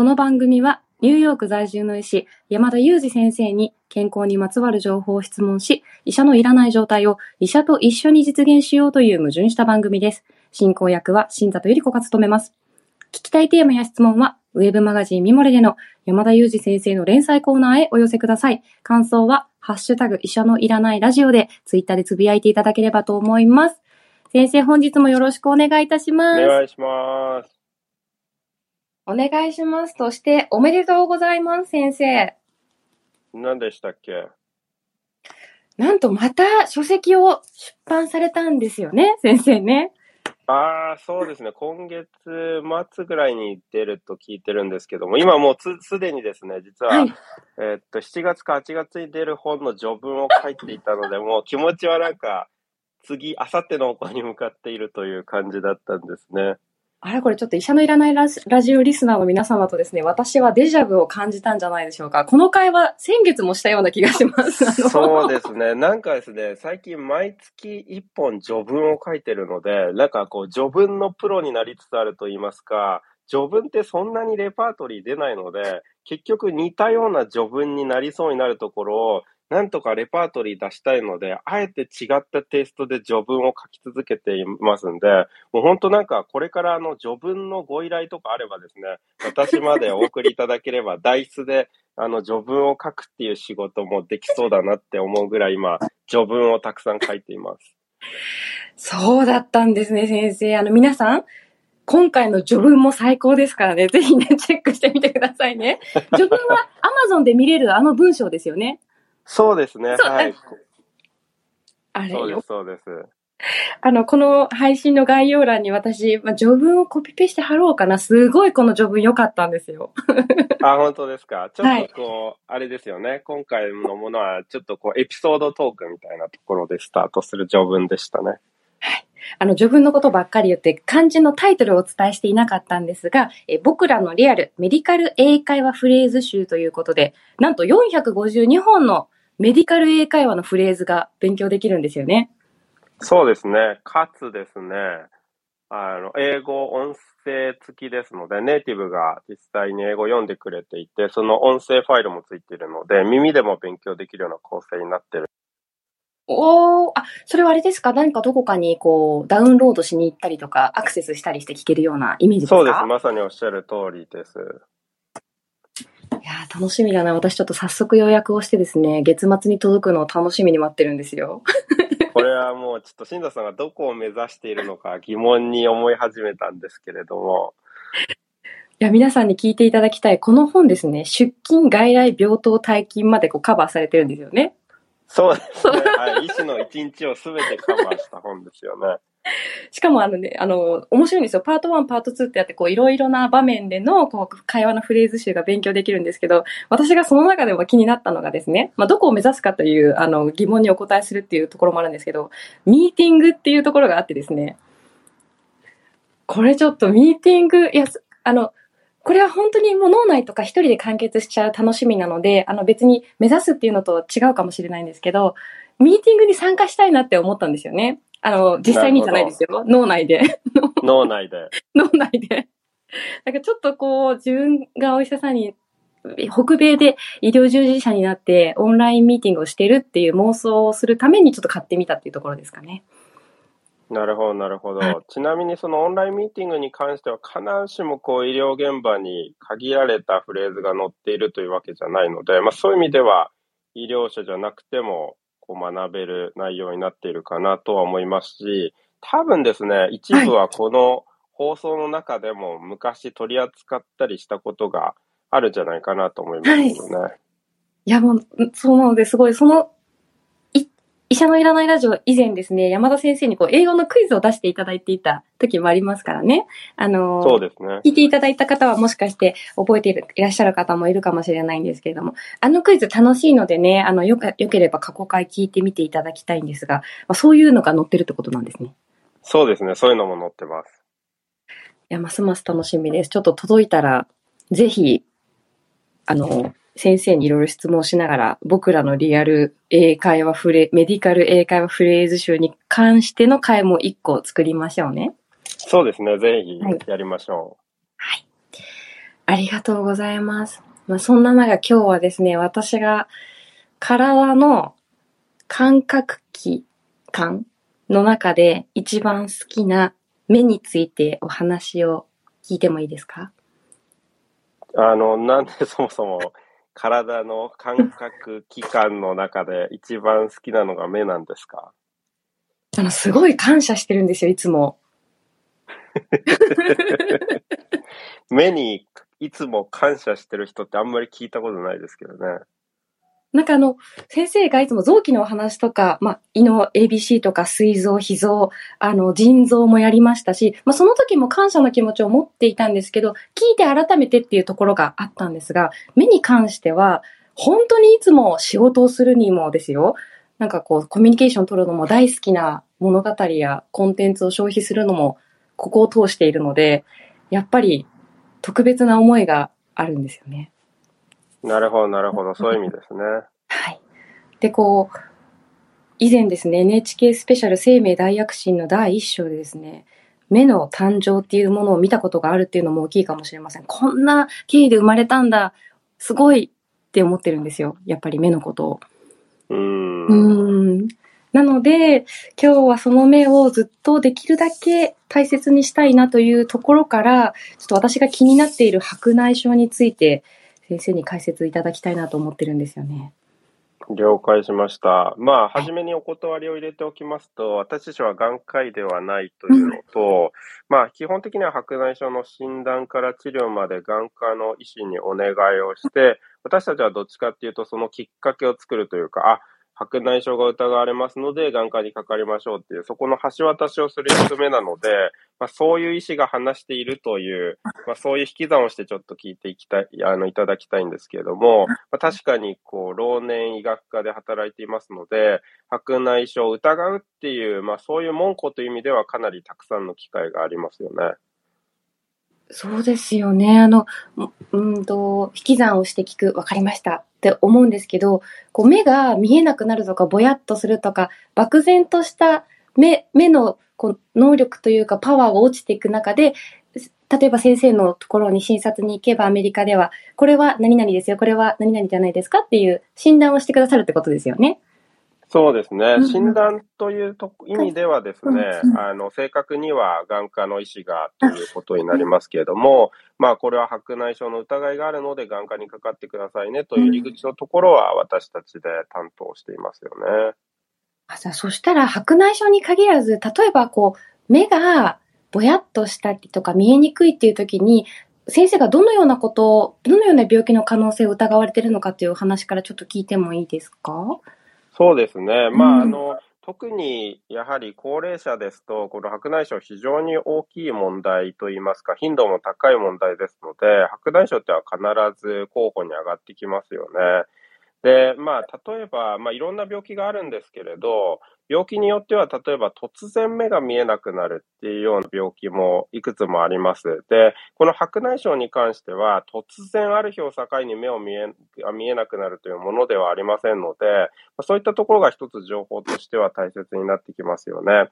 この番組は、ニューヨーク在住の医師、山田裕二先生に健康にまつわる情報を質問し、医者のいらない状態を医者と一緒に実現しようという矛盾した番組です。進行役は新里ゆり子が務めます。聞きたいテーマや質問は、ウェブマガジンミモレでの山田裕二先生の連載コーナーへお寄せください。感想は、ハッシュタグ医者のいらないラジオで、ツイッターでつぶやいていただければと思います。先生、本日もよろしくお願いいたします。お願いします。お願いします。そして、おめでとうございます、先生。何でしたっけ？なんとまた書籍を出版されたんですよね、先生ね。ああ、そうですね。今月末ぐらいに出ると聞いてるんですけども、今もうつすでにですね、実は、はい。えーっと、7月か8月に出る本の序文を書いていたので、もう気持ちはなんか、次、あさっての方に向かっているという感じだったんですね。あれこれちょっと医者のいらないラジオリスナーの皆様とですね、私はデジャブを感じたんじゃないでしょうか。この会話、先月もしたような気がします。そうですね。なんかですね、最近毎月1本序文を書いてるので、なんかこう、序文のプロになりつつあると言いますか、序文ってそんなにレパートリー出ないので、結局似たような序文になりそうになるところを、なんとかレパートリー出したいので、あえて違ったテイストで序文を書き続けていますんで、もう本当なんかこれからあの序文のご依頼とかあればですね、私までお送りいただければ、代筆であの序文を書くっていう仕事もできそうだなって思うぐらい今、序文をたくさん書いています。そうだったんですね、先生。あの、皆さん、今回の序文も最高ですからね、ぜひね、チェックしてみてくださいね。序文は Amazon で見れるあの文章ですよね。そうですね。はい。あれよそうです、。そうです。あの、この配信の概要欄に私、まあ、序文をコピペして貼ろうかな。すごいこの序文良かったんですよ。あ、本当ですか？ちょはいっとこう、あれですよね。今回のものは、ちょっとこう、エピソードトークみたいなところでスタートする序文でしたね。あの、序文のことばっかり言って、漢字のタイトルをお伝えしていなかったんですが、え僕らのリアルメディカル英会話フレーズ集ということで、なんと452本のメディカル英会話のフレーズが勉強できるんですよね。そうですね。かつですね、あの、英語音声付きですので、ネイティブが実際に英語を読んでくれていて、その音声ファイルもついているので、耳でも勉強できるような構成になってる。おー、あ、それはあれですか？何かどこかにこう、ダウンロードしに行ったりとか、アクセスしたりして聞けるようなイメージですか？そうです。まさにおっしゃる通りです。いやー楽しみだな。私ちょっと早速予約をしてですね、月末に届くのを楽しみに待ってるんですよ。これはもうちょっと新田さんがどこを目指しているのか疑問に思い始めたんですけれども、いや、皆さんに聞いていただきたい。この本ですね、出勤、外来、病棟、退勤までこうカバーされてるんですよね。そうですね。はい。医師の一日をすべてカバーした本ですよね。しかもあのね、あの、面白いんですよ。パート1、パート2ってやって、こう、いろいろな場面での、こう、会話のフレーズ集が勉強できるんですけど、私がその中でも気になったのがですね、まあ、どこを目指すかという、あの、疑問にお答えするっていうところもあるんですけど、ミーティングっていうところがあってですね、これちょっとミーティング、いや、あの、これは本当にもう脳内とか一人で完結しちゃう楽しみなので、あの別に目指すっていうのと違うかもしれないんですけど、ミーティングに参加したいなって思ったんですよね。あの、実際にじゃないですよ。脳内で。脳内で。脳内で。なんかちょっとこう、自分がお医者さんに、北米で医療従事者になってオンラインミーティングをしてるっていう妄想をするためにちょっと買ってみたっていうところですかね。なるほど、なるほどはい。ちなみにそのオンラインミーティングに関しては必ずしもこう医療現場に限られたフレーズが載っているというわけじゃないので、まあそういう意味では医療者じゃなくてもこう学べる内容になっているかなとは思いますし、多分ですね、一部はこの放送の中でも昔取り扱ったりしたことがあるんじゃないかなと思いますけどね。いやもう、そうなのですごい、その、者のいらないラジオ以前ですね、山田先生にこう英語のクイズを出していただいていた時もありますからね。あのーそうですね。聞いていただいた方はもしかして覚えているいらっしゃる方もいるかもしれないんですけれども、あのクイズ楽しいのでね、あの、よか、よければ過去回聞いてみていただきたいんですが、まあ、そういうのが載ってるってことなんですね。そうですね。そういうのも載ってます。いや、ますます楽しみです。ちょっと届いたら、ぜひ、あの、先生にいろいろ質問しながら、僕らのリアル英会話フレ、メディカル英会話フレーズ集に関しての回も一個作りましょうね。そうですね。ぜひはいやりましょはい。ありがとうございます。まあ、そんな中今日はですね、私が体の感覚器官の中で一番好きな目についてお話を聞いてもいいですか？あの、なんでそもそも体の感覚器官の中で一番好きなのが目なんですか？あの、すごい感謝してるんですよ、いつも。目にいつも感謝してる人ってあんまり聞いたことないですけどね。なんかあの、先生がいつも臓器のお話とか、まあ、胃の ABC とか膵臓、脾臓、あの、腎臓もやりましたし、まあ、その時も感謝の気持ちを持っていたんですけど、聞いて改めてっていうところがあったんですが、目に関しては、本当にいつも仕事をするにもですよ、なんかこう、コミュニケーション取るのも大好きな物語やコンテンツを消費するのも、ここを通しているので、やっぱり特別な思いがあるんですよね。なるほど、なるほど。そういう意味ですね。はい。で、こう、以前ですね、NHK スペシャル生命大躍進の第一章でですね、目の誕生っていうものを見たことがあるっていうのも大きいかもしれません。こんな経緯で生まれたんだ、すごいって思ってるんですよ。やっぱり目のことを。うーん。うん。なので、今日はその目をずっとできるだけ大切にしたいなというところから、ちょっと私が気になっている白内障について、先生に解説いただきたいなと思ってるんですよね。了解しました。まあ、はじめにお断りを入れておきますと、私たちは眼科医ではないというのと、まあ、基本的には白内障の診断から治療まで眼科の医師にお願いをして、私たちはどっちかっていうと、そのきっかけを作るというか、あ、白内障が疑われますので、眼科にかかりましょうっていう、そこの橋渡しをする役目なので、まあ、そういう医師が話しているという、まあ、そういう引き算をしてちょっと聞いていきたい、あの、いただきたいんですけれども、まあ、確かに、こう、老年医学科で働いていますので、白内障を疑うっていう、まあ、そういう門戸という意味ではかなりたくさんの機会がありますよね。そうですよね。あの、うんと、引き算をして聞く、わかりましたって思うんですけど、こう目が見えなくなるとか、ぼやっとするとか、漠然とした目、目のこう能力というかパワーが落ちていく中で、例えば先生のところに診察に行けばアメリカでは、これは何々ですよ、これは何々じゃないですかっていう診断をしてくださるってことですよね。そうですね。うんうん。診断というと意味ではですねうんうん、あの、正確には眼科の医師がということになりますけれども、まあ、これは白内障の疑いがあるので眼科にかかってくださいねという入り口のところは私たちで担当していますよね。あじゃあそしたら白内障に限らず、例えばこう、目がぼやっとしたりとか見えにくいっていう時に、先生がどのようなことを、どのような病気の可能性を疑われているのかっていうお話からちょっと聞いてもいいですか？そうですね。まあ、うんあの、特にやはり高齢者ですと、この白内障非常に大きい問題といいますか、頻度も高い問題ですので、白内障っては必ず候補に上がってきますよね。で、まあ、例えば、まあ、いろんな病気があるんですけれど、病気によっては、例えば突然目が見えなくなるっていうような病気もいくつもあります。で、この白内障に関しては、突然ある日を境に目を見え、見えなくなるというものではありませんので、そういったところが一つ情報としては大切になってきますよね。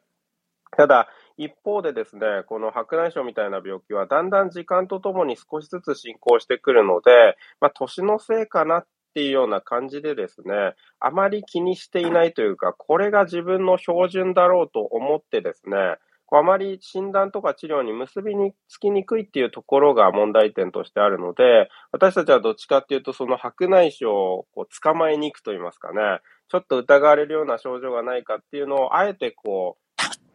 ただ、一方でですね、この白内障みたいな病気はだんだん時間とともに少しずつ進行してくるので、まあ、年のせいかなっていうような感じでですね、あまり気にしていないというか、これが自分の標準だろうと思ってですね、あまり診断とか治療に結びにつきにくいっていうところが問題点としてあるので、私たちはどっちかっていうと、その白内障をこう捕まえに行くと言いますかね、ちょっと疑われるような症状がないかっていうのを、あえてこ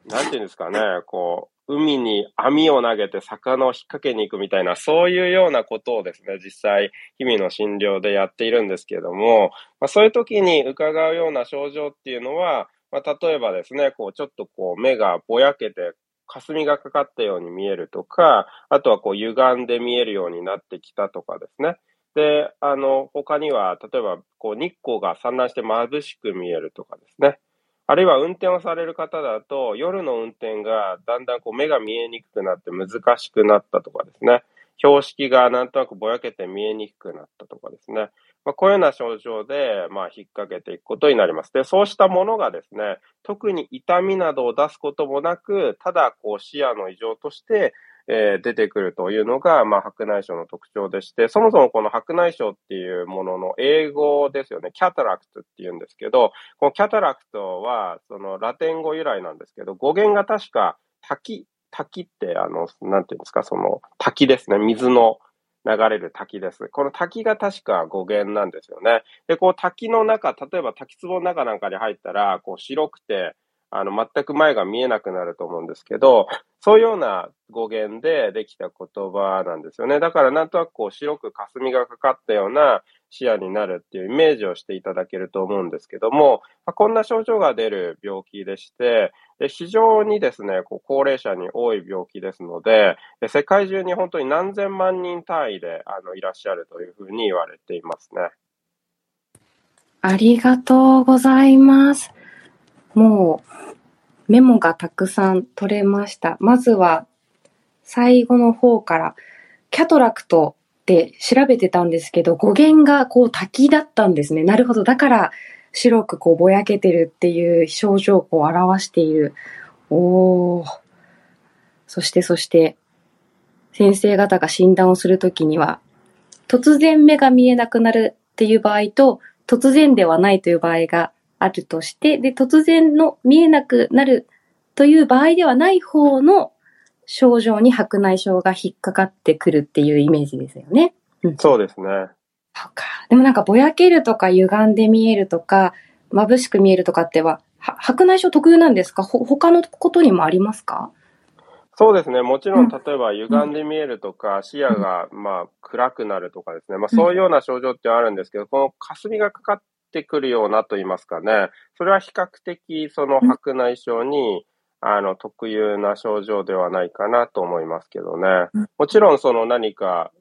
う、なんていうんですかね、こう、海に網を投げて魚を引っ掛けに行くみたいな、そういうようなことをですね、実際、日々の診療でやっているんですけれども、まあ、そういう時に伺うような症状っていうのは、まあ、例えばですね、こう、ちょっとこう、目がぼやけて、霞がかかったように見えるとか、あとはこう、歪んで見えるようになってきたとかですね。で、あの、他には、例えば、こう、日光が散乱して眩しく見えるとかですね。あるいは運転をされる方だと、夜の運転がだんだんこう目が見えにくくなって難しくなったとかですね。標識がなんとなくぼやけて見えにくくなったとかですね。まあ、こういうような症状で、まあ、引っ掛けていくことになります。で、そうしたものがですね、特に痛みなどを出すこともなく、ただ、こう、視野の異常として、えー、出てくるというのが、まあ、白内障の特徴でして、そもそもこの白内障っていうものの英語ですよね、キャタラクトって言うんですけど、このキャタラクトは、そのラテン語由来なんですけど、語源が確か滝、滝って、あの、なんていうんですか、その滝ですね、水の流れる滝です。この滝が確か語源なんですよね。で、こう滝の中、例えば滝壺の中なんかに入ったら、こう白くて、あの、全く前が見えなくなると思うんですけど、そういうような語源でできた言葉なんですよね。だからなんとなくこう白く霞がかかったような視野になるっていうイメージをしていただけると思うんですけども、ま、こんな症状が出る病気でして、で非常にですね、こう高齢者に多い病気ですのでで、世界中に本当に何千万人単位であのいらっしゃるというふうに言われていますね。ありがとうございます。もう、メモがたくさん取れました。まずは、最後の方から、キャトラクトって調べてたんですけど、語源がこう滝だったんですね。なるほど。だから、白くこうぼやけてるっていう症状をこう表している。おー。そしてそして、先生方が診断をするときには、突然目が見えなくなるっていう場合と、突然ではないという場合があるとして、で、突然の見えなくなるという場合ではない方の症状に白内障が引っかかってくるっていうイメージですよね。うん、そうですね。そうか。でもなんかぼやけるとか歪んで見えるとか、眩しく見えるとかっては、は白内障特有なんですか？ほ他のことにもありますか？そうですね。もちろん、例えば歪んで見えるとか、視野が、まあ、暗くなるとかですね。まあ、そういうような症状ってあるんですけど、この霞がかかってくるようなと言いますかね。それは比較的、その白内障に、あの、特有な症状ではないかなと思いますけどね。もちろん、その何か、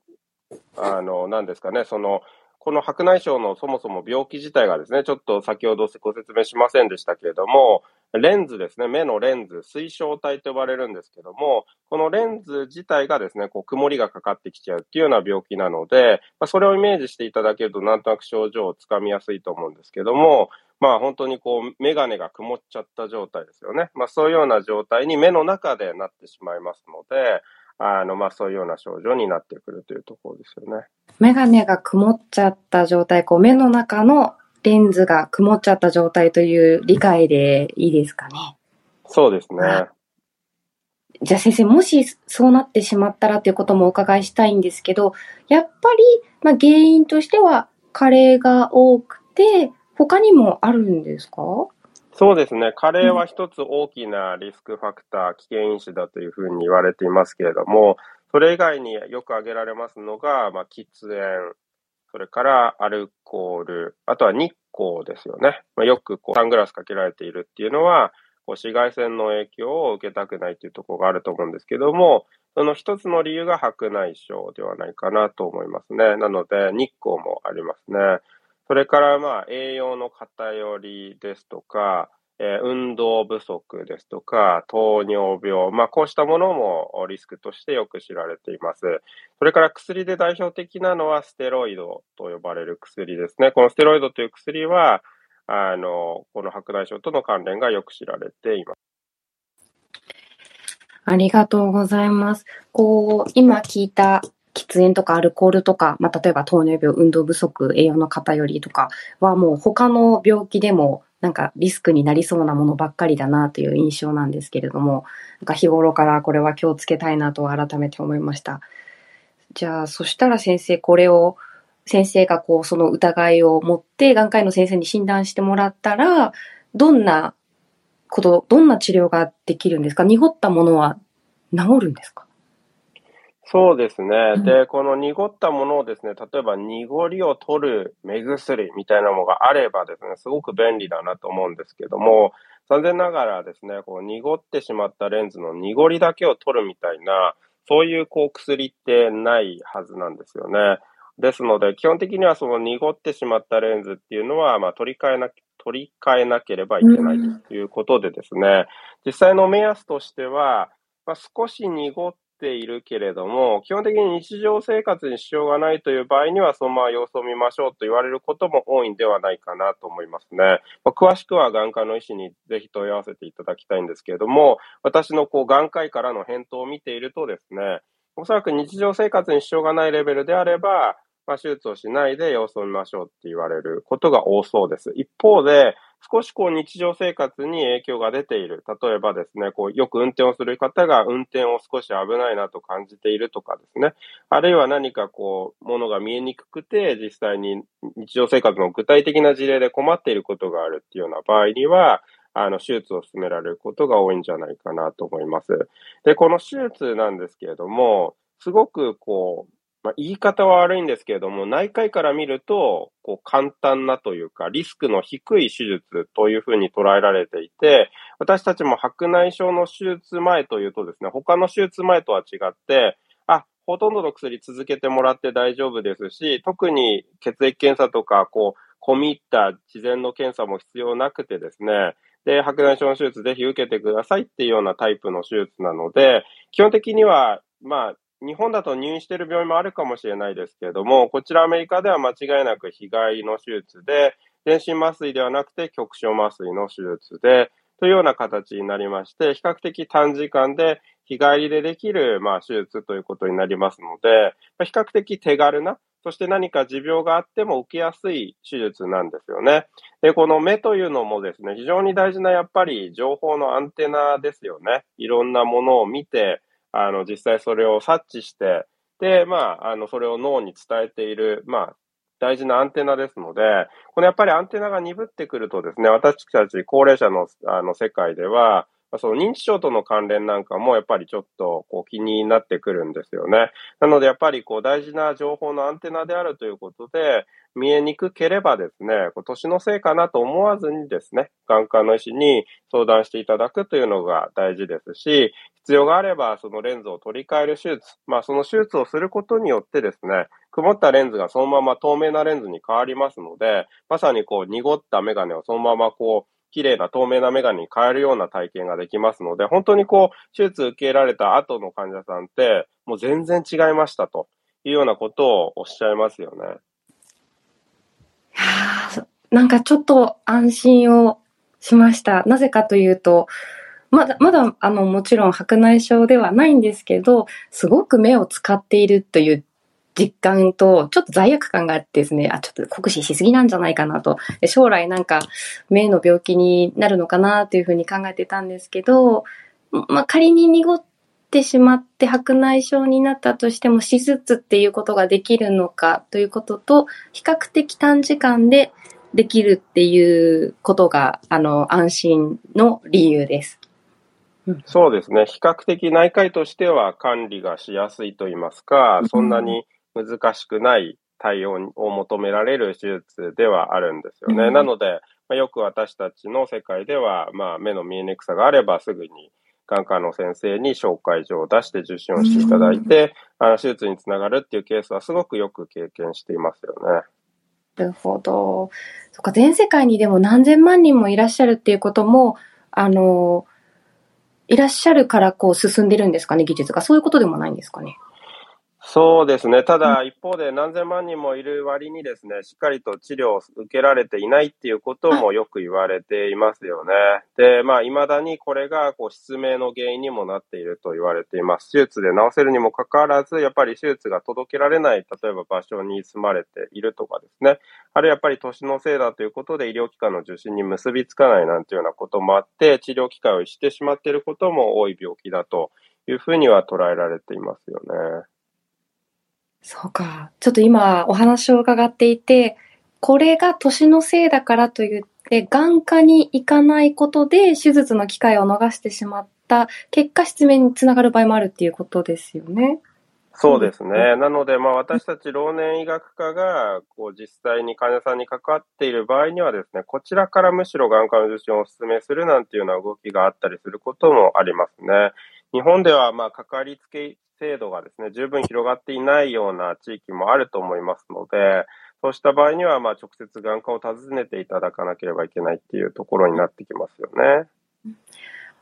あの、何ですかね、その、この白内障のそもそも病気自体がですね、ちょっと先ほどご説明しませんでしたけれども、レンズですね、目のレンズ、水晶体と呼ばれるんですけども、このレンズ自体がですね、こう曇りがかかってきちゃうっていうような病気なので、まあ、それをイメージしていただけるとなんとなく症状をつかみやすいと思うんですけども、まあ本当にこう、メガネが曇っちゃった状態ですよね。まあそういうような状態に目の中でなってしまいますので、あの、まあそういうような症状になってくるというところですよね。メガネが曇っちゃった状態、こう目の中のレンズが曇っちゃった状態という理解でいいですかね。そうですね。じゃあ先生、もしそうなってしまったらということもお伺いしたいんですけど、やっぱり、まあ、原因としては加齢が多くて、他にもあるんですか？そうですね。加齢は一つ大きなリスクファクター、危険因子だというふうに言われていますけれども、それ以外によく挙げられますのが、まあ、喫煙、それからアルコール、あとは日光ですよね。まあ、よくこうサングラスかけられているっていうのは、こう紫外線の影響を受けたくないというところがあると思うんですけども、その一つの理由が白内障ではないかなと思いますね。なので、日光もありますね。それからまあ栄養の偏りですとか、えー、運動不足ですとか、糖尿病、まあこうしたものもリスクとしてよく知られています。それから薬で代表的なのはステロイドと呼ばれる薬ですね。このステロイドという薬は、あの、この白内障との関連がよく知られています。ありがとうございます。こう、今聞いた喫煙とかアルコールとか、まあ、例えば糖尿病、運動不足、栄養の偏りとかはもう他の病気でもなんかリスクになりそうなものばっかりだなという印象なんですけれども、なんか日頃からこれは気をつけたいなと改めて思いました。じゃあ、そしたら先生、これを、先生がこう、その疑いを持って、眼科医の先生に診断してもらったら、どんなこと、どんな治療ができるんですか？濁ったものは治るんですか？そうですね。で、この濁ったものをですね、例えば濁りを取る目薬みたいなものがあればですね、すごく便利だなと思うんですけども、残念ながらですね、こう濁ってしまったレンズの濁りだけを取るみたいな、そういうこう薬ってないはずなんですよね。ですので、基本的にはその濁ってしまったレンズっていうのは、まあ、取り替えな、取り替えなければいけないということでですね、実際の目安としては、まあ、少し濁っているけれども、基本的に日常生活に支障がないという場合には、そのまま様子を見ましょうと言われることも多いんではないかなと思いますね。まあ、詳しくは眼科の医師にぜひ問い合わせていただきたいんですけれども、私のこう眼科医からの返答を見ているとですね、おそらく日常生活に支障がないレベルであれば、まあ、手術をしないで様子を見ましょうって言われることが多そうです。一方で、少しこう日常生活に影響が出ている。例えばですね、こうよく運転をする方が運転を少し危ないなと感じているとかですね。あるいは何かこう、ものが見えにくくて、実際に日常生活の具体的な事例で困っていることがあるっていうような場合には、あの、手術を進められることが多いんじゃないかなと思います。で、この手術なんですけれども、すごくこう、まあ、言い方は悪いんですけれども、内科医から見ると、こう、簡単なというか、リスクの低い手術というふうに捉えられていて、私たちも白内障の手術前というとですね、他の手術前とは違って、あ、ほとんどの薬続けてもらって大丈夫ですし、特に血液検査とか、こう、込み入った事前の検査も必要なくてですね、で、白内障の手術ぜひ受けてくださいっていうようなタイプの手術なので、基本的には、まあ、日本だと入院している病院もあるかもしれないですけれども、こちらアメリカでは間違いなく被害の手術で、全身麻酔ではなくて局所麻酔の手術で、というような形になりまして、比較的短時間で日帰りでできる、まあ、手術ということになりますので、ま比較的手軽な、そして何か持病があっても受けやすい手術なんですよね。で、この目というのもですね、非常に大事なやっぱり情報のアンテナですよね。いろんなものを見て、あの、実際それを察知して、で、まあ、あの、それを脳に伝えている、まあ、大事なアンテナですので、このやっぱりアンテナが鈍ってくるとですね、私たち高齢者のあの世界では、その認知症との関連なんかもやっぱりちょっとこう気になってくるんですよね。なのでやっぱりこう大事な情報のアンテナであるということで、見えにくければですね、こう年のせいかなと思わずにですね、眼科の医師に相談していただくというのが大事ですし、必要があればそのレンズを取り替える手術、まあその手術をすることによってですね、曇ったレンズがそのまま透明なレンズに変わりますので、まさにこう濁ったメガネをそのままこう綺麗な透明なメガネに変えるような体験ができますので、本当にこう、手術受けられた後の患者さんって、もう全然違いましたというようなことをおっしゃいますよね。いやなんかちょっと安心をしました。なぜかというと、まだ、まだ、あの、もちろん白内障ではないんですけど、すごく目を使っているという実感と、ちょっと罪悪感があってですね、あ、ちょっと酷使しすぎなんじゃないかなと、将来なんか目の病気になるのかなというふうに考えてたんですけど、まあ、仮に濁ってしまって白内障になったとしても手術っていうことができるのかということと、比較的短時間でできるっていうことが、あの、安心の理由です。そうですね。比較的内科医としては管理がしやすいと言いますか、そんなに難しくない対応を求められる手術ではあるんですよね。うん、なので、まあ、よく私たちの世界では、まあ、目の見えにくさがあればすぐに眼科の先生に紹介状を出して受診をしていただいて、うん、あの手術につながるっていうケースはすごくよく経験していますよね。なるほど。そっか、全世界にでも何千万人もいらっしゃるっていうことも、あの、いらっしゃるからこう進んでるんですかね、技術が。そういうことでもないんですかね。そうですね。ただ、一方で何千万人もいる割にですね、しっかりと治療を受けられていないっていうこともよく言われていますよね。で、まあ、未だにこれが、こう、失明の原因にもなっていると言われています。手術で治せるにもかかわらず、やっぱり手術が届けられない、例えば場所に住まれているとかですね。あるいはやっぱり年のせいだということで医療機関の受診に結びつかないなんていうようなこともあって、治療機会をしてしまっていることも多い病気だというふうには捉えられていますよね。そうか。ちょっと今お話を伺っていて、これが年のせいだからと言って、眼科に行かないことで手術の機会を逃してしまった結果失明につながる場合もあるっていうことですよね。そうですね。なので、まあ、私たち老年医学科が、こう、実際に患者さんに関わっている場合にはですね、こちらからむしろ眼科の受診をお勧めするなんていうような動きがあったりすることもありますね。日本では、まあ、かかりつけ制度がですね、十分広がっていないような地域もあると思いますので、そうした場合には、まあ、直接眼科を訪ねていただかなければいけないっていうところになってきますよね。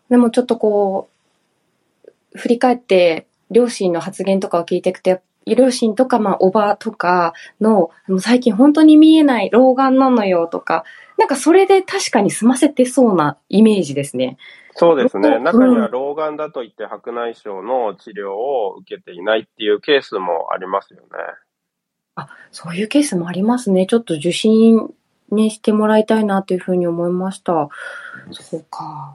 でもちょっとこう、振り返って両親の発言とかを聞いていくと、両親とか、まあ、おばとかの、最近本当に見えない老眼なのよとか、なんかそれで確かに済ませてそうなイメージですね。そうですね。中には老眼だと言って白内障の治療を受けていないっていうケースもありますよね。あ、そういうケースもありますね。ちょっと受診ね、してもらいたいなというふうに思いました。そうか。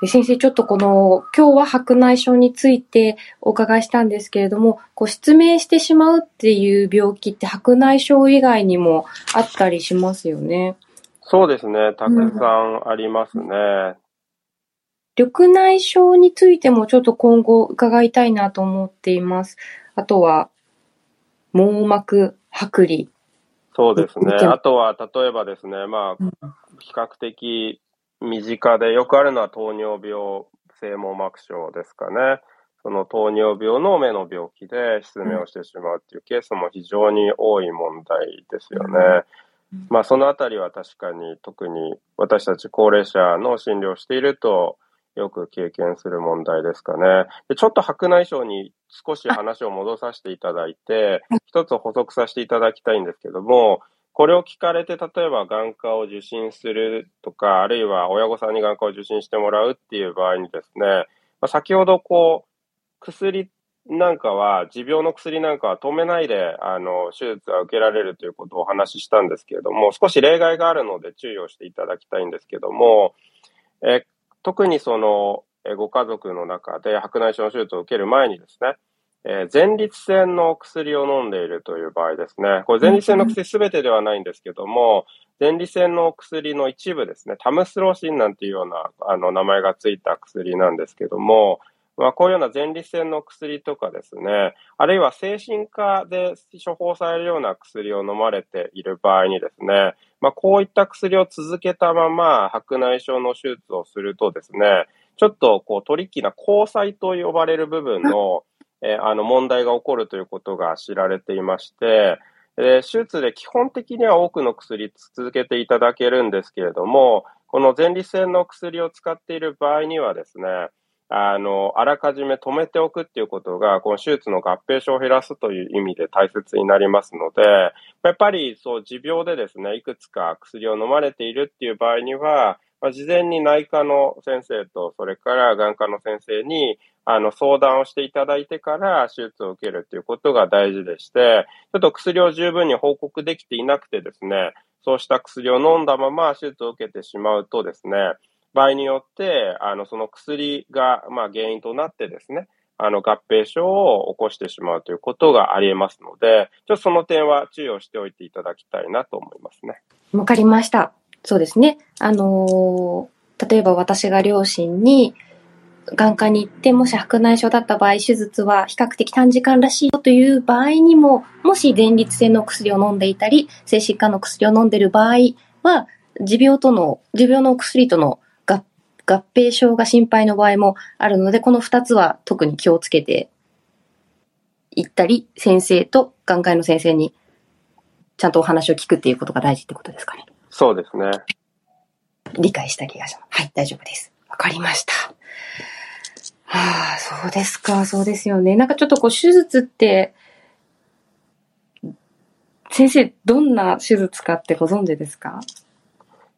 で先生、ちょっとこの、今日は白内障についてお伺いしたんですけれども、こう失明してしまうっていう病気って白内障以外にもあったりしますよね。そうですね。たくさんありますね。うん、緑内障についてもちょっと今後伺いたいなと思っています。あとは、網膜剥離。そうですね。あとは、例えばですね、まあ、比較的身近でよくあるのは糖尿病性網膜症ですかね。その糖尿病の目の病気で失明をしてしまうっていうケースも非常に多い問題ですよね。まあそのあたりは確かに特に私たち高齢者の診療をしているとよく経験する問題ですかね。でちょっと白内障に少し話を戻させていただいて、一つ補足させていただきたいんですけども、これを聞かれて、例えば眼科を受診するとか、あるいは親御さんに眼科を受診してもらうっていう場合にですね、まあ、先ほどこう、薬なんかは、持病の薬なんかは止めないで、あの、手術は受けられるということをお話ししたんですけれども、少し例外があるので注意をしていただきたいんですけども、え特にその、ご家族の中で白内障の手術を受ける前にですね、え、前立腺の薬を飲んでいるという場合ですね。これ前立腺の薬すべてではないんですけども、前立腺の薬の一部ですね、タムスローシンなんていうようなあの名前がついた薬なんですけども、まあ、こういうような前立腺の薬とかですね、あるいは精神科で処方されるような薬を飲まれている場合にですね、まあ、こういった薬を続けたまま白内障の手術をするとですね、ちょっとこうトリッキーな交際と呼ばれる部分のえあの問題が起こるということが知られていまして、え手術で基本的には多くの薬続けていただけるんですけれども、この前立腺の薬を使っている場合にはですね、あの、あらかじめ止めておくっていうことが、この手術の合併症を減らすという意味で大切になりますので、やっぱりそう、持病でですね、いくつか薬を飲まれているっていう場合には、まあ、事前に内科の先生と、それから眼科の先生に、あの、相談をしていただいてから手術を受けるということが大事でして、ちょっと薬を十分に報告できていなくてですね、そうした薬を飲んだまま手術を受けてしまうとですね、場合によって、あの、その薬が、まあ、原因となってですね、あの、合併症を起こしてしまうということがあり得ますので、ちょっとその点は注意をしておいていただきたいなと思いますね。わかりました。そうですね。あのー、例えば私が両親に、眼科に行って、もし白内障だった場合、手術は比較的短時間らしいよという場合にも、もし前立腺の薬を飲んでいたり、精神科の薬を飲んでいる場合は、持病との、持病の薬との合合併症が心配の場合もあるので、この二つは特に気をつけて行ったり、先生と眼科医の先生にちゃんとお話を聞くっていうことが大事ってことですかね。そうですね。理解した気がします。はい、大丈夫です。わかりました。はあ、そうですか、そうですよね。なんかちょっとこう、手術って、先生、どんな手術かってご存知ですか？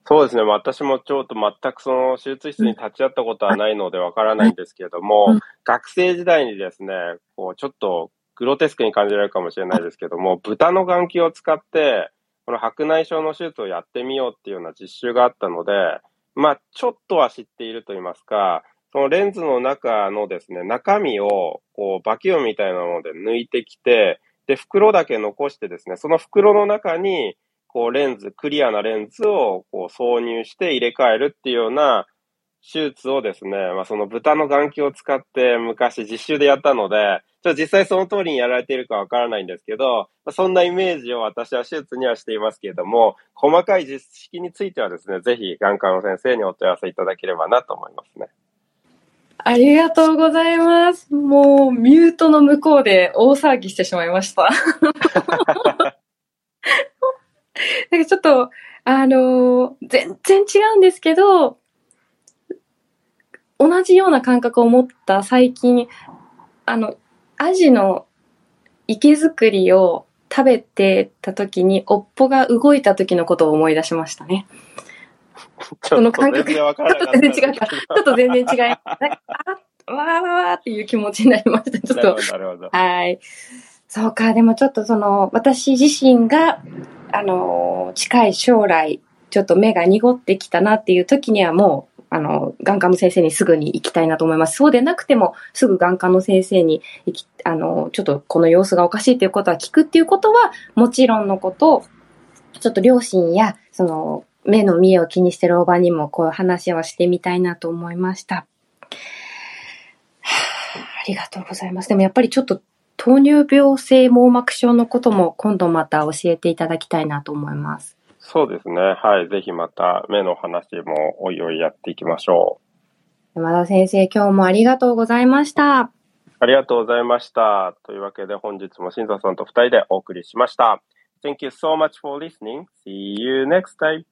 そうですね。私もちょっと全くその手術室に立ち会ったことはないのでわからないんですけれども、うん、学生時代にですね、こう、ちょっとグロテスクに感じられるかもしれないですけども、豚の眼球を使って、この白内障の手術をやってみようっていうような実習があったので、まあ、ちょっとは知っていると言いますか、そのレンズの中のですね、中身を、こう、バキュームみたいなもので抜いてきて、で、袋だけ残してですね、その袋の中に、こう、レンズ、クリアなレンズを、こう、挿入して入れ替えるっていうような手術をですね、まあ、その豚の眼球を使って昔実習でやったので、ちょっと実際その通りにやられているかわからないんですけど、そんなイメージを私は手術にはしていますけれども、細かい実式についてはですね、ぜひ眼科の先生にお問い合わせいただければなと思いますね。ありがとうございます。もう、ミュートの向こうで大騒ぎしてしまいました。なんかちょっと、あのー、全然違うんですけど、同じような感覚を持った最近、あの、アジの池作りを食べてた時に、尾っぽが動いた時のことを思い出しましたね。ちょっと全然わからなかった。全然違った。ちょっと全然違い。なんかあわーわーっていう気持ちになりました。ちょっと。はい。そうか、でもちょっとその、私自身が、あの、近い将来、ちょっと目が濁ってきたなっていう時にはもう、あの、眼科の先生にすぐに行きたいなと思います。そうでなくても、すぐ眼科の先生に行き、あの、ちょっとこの様子がおかしいということは聞くっていうことは、もちろんのこと、ちょっと両親や、その、目の見えを気にしてるおばにもこういう話はしてみたいなと思いました。ありがとうございます。でもやっぱりちょっと糖尿病性網膜症のことも今度また教えていただきたいなと思います。そうですね。はい。ぜひまた目の話もおいおいやっていきましょう。山田先生、今日もありがとうございました。ありがとうございました。というわけで本日も新座さんと二人でお送りしました。Thank you so much for listening. See you next time.